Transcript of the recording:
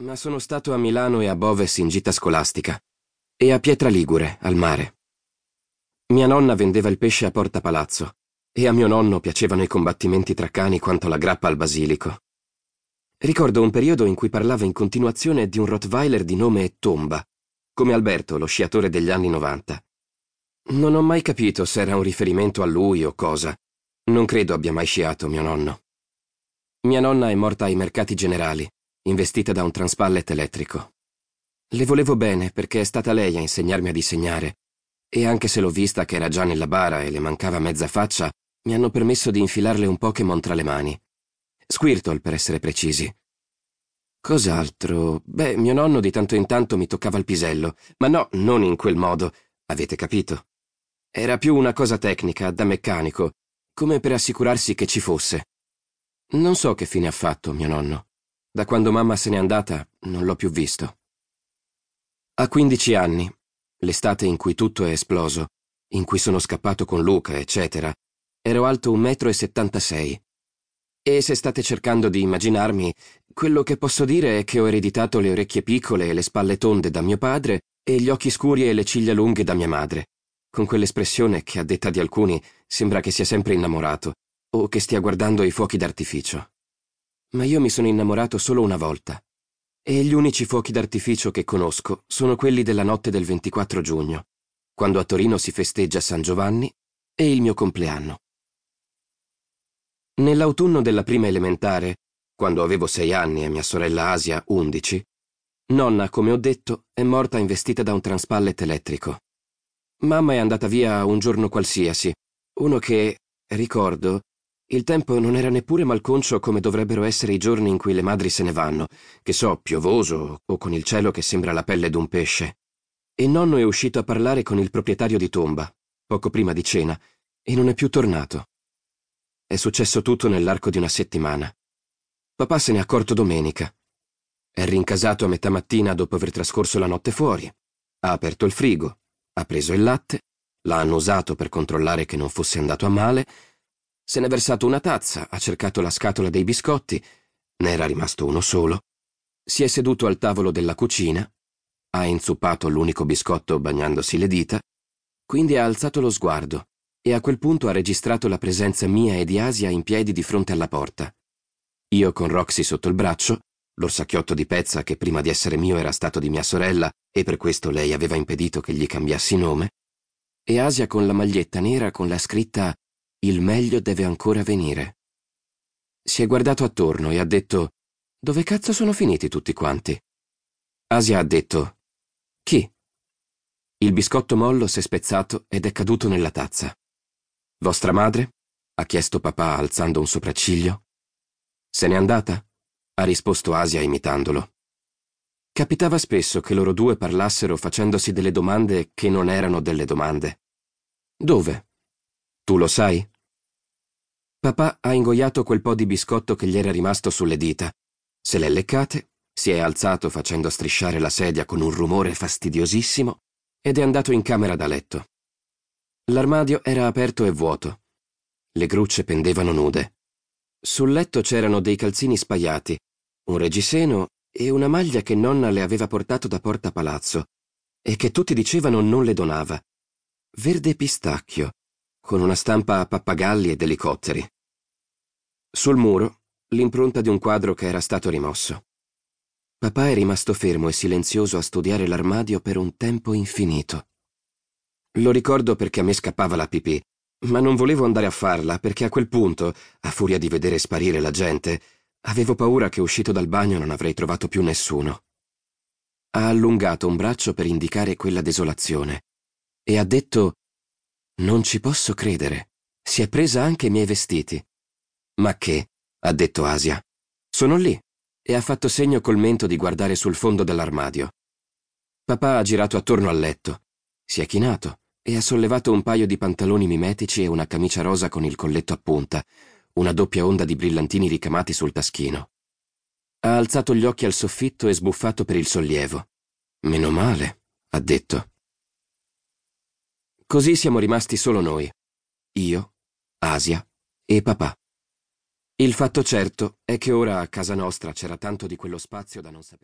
ma sono stato a Milano e a Boves in gita scolastica e a Pietra Ligure, al mare. Mia nonna vendeva il pesce a Porta Palazzo e a mio nonno piacevano i combattimenti tra cani quanto la grappa al basilico. Ricordo un periodo in cui parlava in continuazione di un Rottweiler di nome Tomba, come Alberto, lo sciatore degli anni 90. Non ho mai capito se era un riferimento a lui o cosa. Non credo abbia mai sciato mio nonno. Mia nonna è morta ai mercati generali, investita da un transpallet elettrico. Le volevo bene perché è stata lei a insegnarmi a disegnare, e anche se l'ho vista che era già nella bara e le mancava mezza faccia, mi hanno permesso di infilarle un Pokémon tra le mani. Squirtle, per essere precisi. Cos'altro? Beh, mio nonno di tanto in tanto mi toccava il pisello, ma no, non in quel modo, avete capito. Era più una cosa tecnica, da meccanico, come per assicurarsi che ci fosse. Non so che fine ha fatto mio nonno. Da quando mamma se n'è andata non l'ho più visto. A 15 anni, l'estate in cui tutto è esploso, in cui sono scappato con Luca, eccetera, ero alto 1,76 m. E se state cercando di immaginarmi, quello che posso dire è che ho ereditato le orecchie piccole e le spalle tonde da mio padre e gli occhi scuri e le ciglia lunghe da mia madre, con quell'espressione che a detta di alcuni sembra che sia sempre innamorato o che stia guardando i fuochi d'artificio. Ma io mi sono innamorato solo una volta. E gli unici fuochi d'artificio che conosco sono quelli della notte del 24 giugno, quando a Torino si festeggia San Giovanni e il mio compleanno. Nell'autunno della prima elementare, quando avevo sei anni e mia sorella Asia undici, nonna, come ho detto, è morta investita da un transpallet elettrico. Mamma è andata via un giorno qualsiasi, uno che, ricordo, il tempo non era neppure malconcio come dovrebbero essere i giorni in cui le madri se ne vanno, che so, piovoso o con il cielo che sembra la pelle d'un pesce. E nonno è uscito a parlare con il proprietario di tomba, poco prima di cena, e non è più tornato. È successo tutto nell'arco di una settimana. Papà se n'è accorto domenica. È rincasato a metà mattina dopo aver trascorso la notte fuori. Ha aperto il frigo, ha preso il latte, l'ha annusato per controllare che non fosse andato a male se n'è versato una tazza, ha cercato la scatola dei biscotti, ne era rimasto uno solo, si è seduto al tavolo della cucina, ha inzuppato l'unico biscotto bagnandosi le dita, quindi ha alzato lo sguardo e a quel punto ha registrato la presenza mia e di Asia in piedi di fronte alla porta. Io con Roxy sotto il braccio, l'orsacchiotto di pezza che prima di essere mio era stato di mia sorella e per questo lei aveva impedito che gli cambiassi nome, e Asia con la maglietta nera con la scritta il meglio deve ancora venire. Si è guardato attorno e ha detto Dove cazzo sono finiti tutti quanti? Asia ha detto Chi? Il biscotto mollo si è spezzato ed è caduto nella tazza. Vostra madre? ha chiesto papà alzando un sopracciglio. Se n'è andata? ha risposto Asia imitandolo. Capitava spesso che loro due parlassero facendosi delle domande che non erano delle domande. Dove? Tu lo sai? Papà ha ingoiato quel po' di biscotto che gli era rimasto sulle dita. Se l'è leccate, si è alzato facendo strisciare la sedia con un rumore fastidiosissimo ed è andato in camera da letto. L'armadio era aperto e vuoto. Le grucce pendevano nude. Sul letto c'erano dei calzini spaiati, un reggiseno e una maglia che nonna le aveva portato da Porta Palazzo e che tutti dicevano non le donava. Verde pistacchio, con una stampa a pappagalli ed elicotteri. Sul muro, l'impronta di un quadro che era stato rimosso. Papà è rimasto fermo e silenzioso a studiare l'armadio per un tempo infinito. Lo ricordo perché a me scappava la pipì, ma non volevo andare a farla perché a quel punto, a furia di vedere sparire la gente, avevo paura che uscito dal bagno non avrei trovato più nessuno. Ha allungato un braccio per indicare quella desolazione e ha detto non ci posso credere. Si è presa anche i miei vestiti. Ma che? ha detto Asia. Sono lì. E ha fatto segno col mento di guardare sul fondo dell'armadio. Papà ha girato attorno al letto. Si è chinato e ha sollevato un paio di pantaloni mimetici e una camicia rosa con il colletto a punta, una doppia onda di brillantini ricamati sul taschino. Ha alzato gli occhi al soffitto e sbuffato per il sollievo. Meno male, ha detto. Così siamo rimasti solo noi. Io, Asia e papà. Il fatto certo è che ora a casa nostra c'era tanto di quello spazio da non sapere.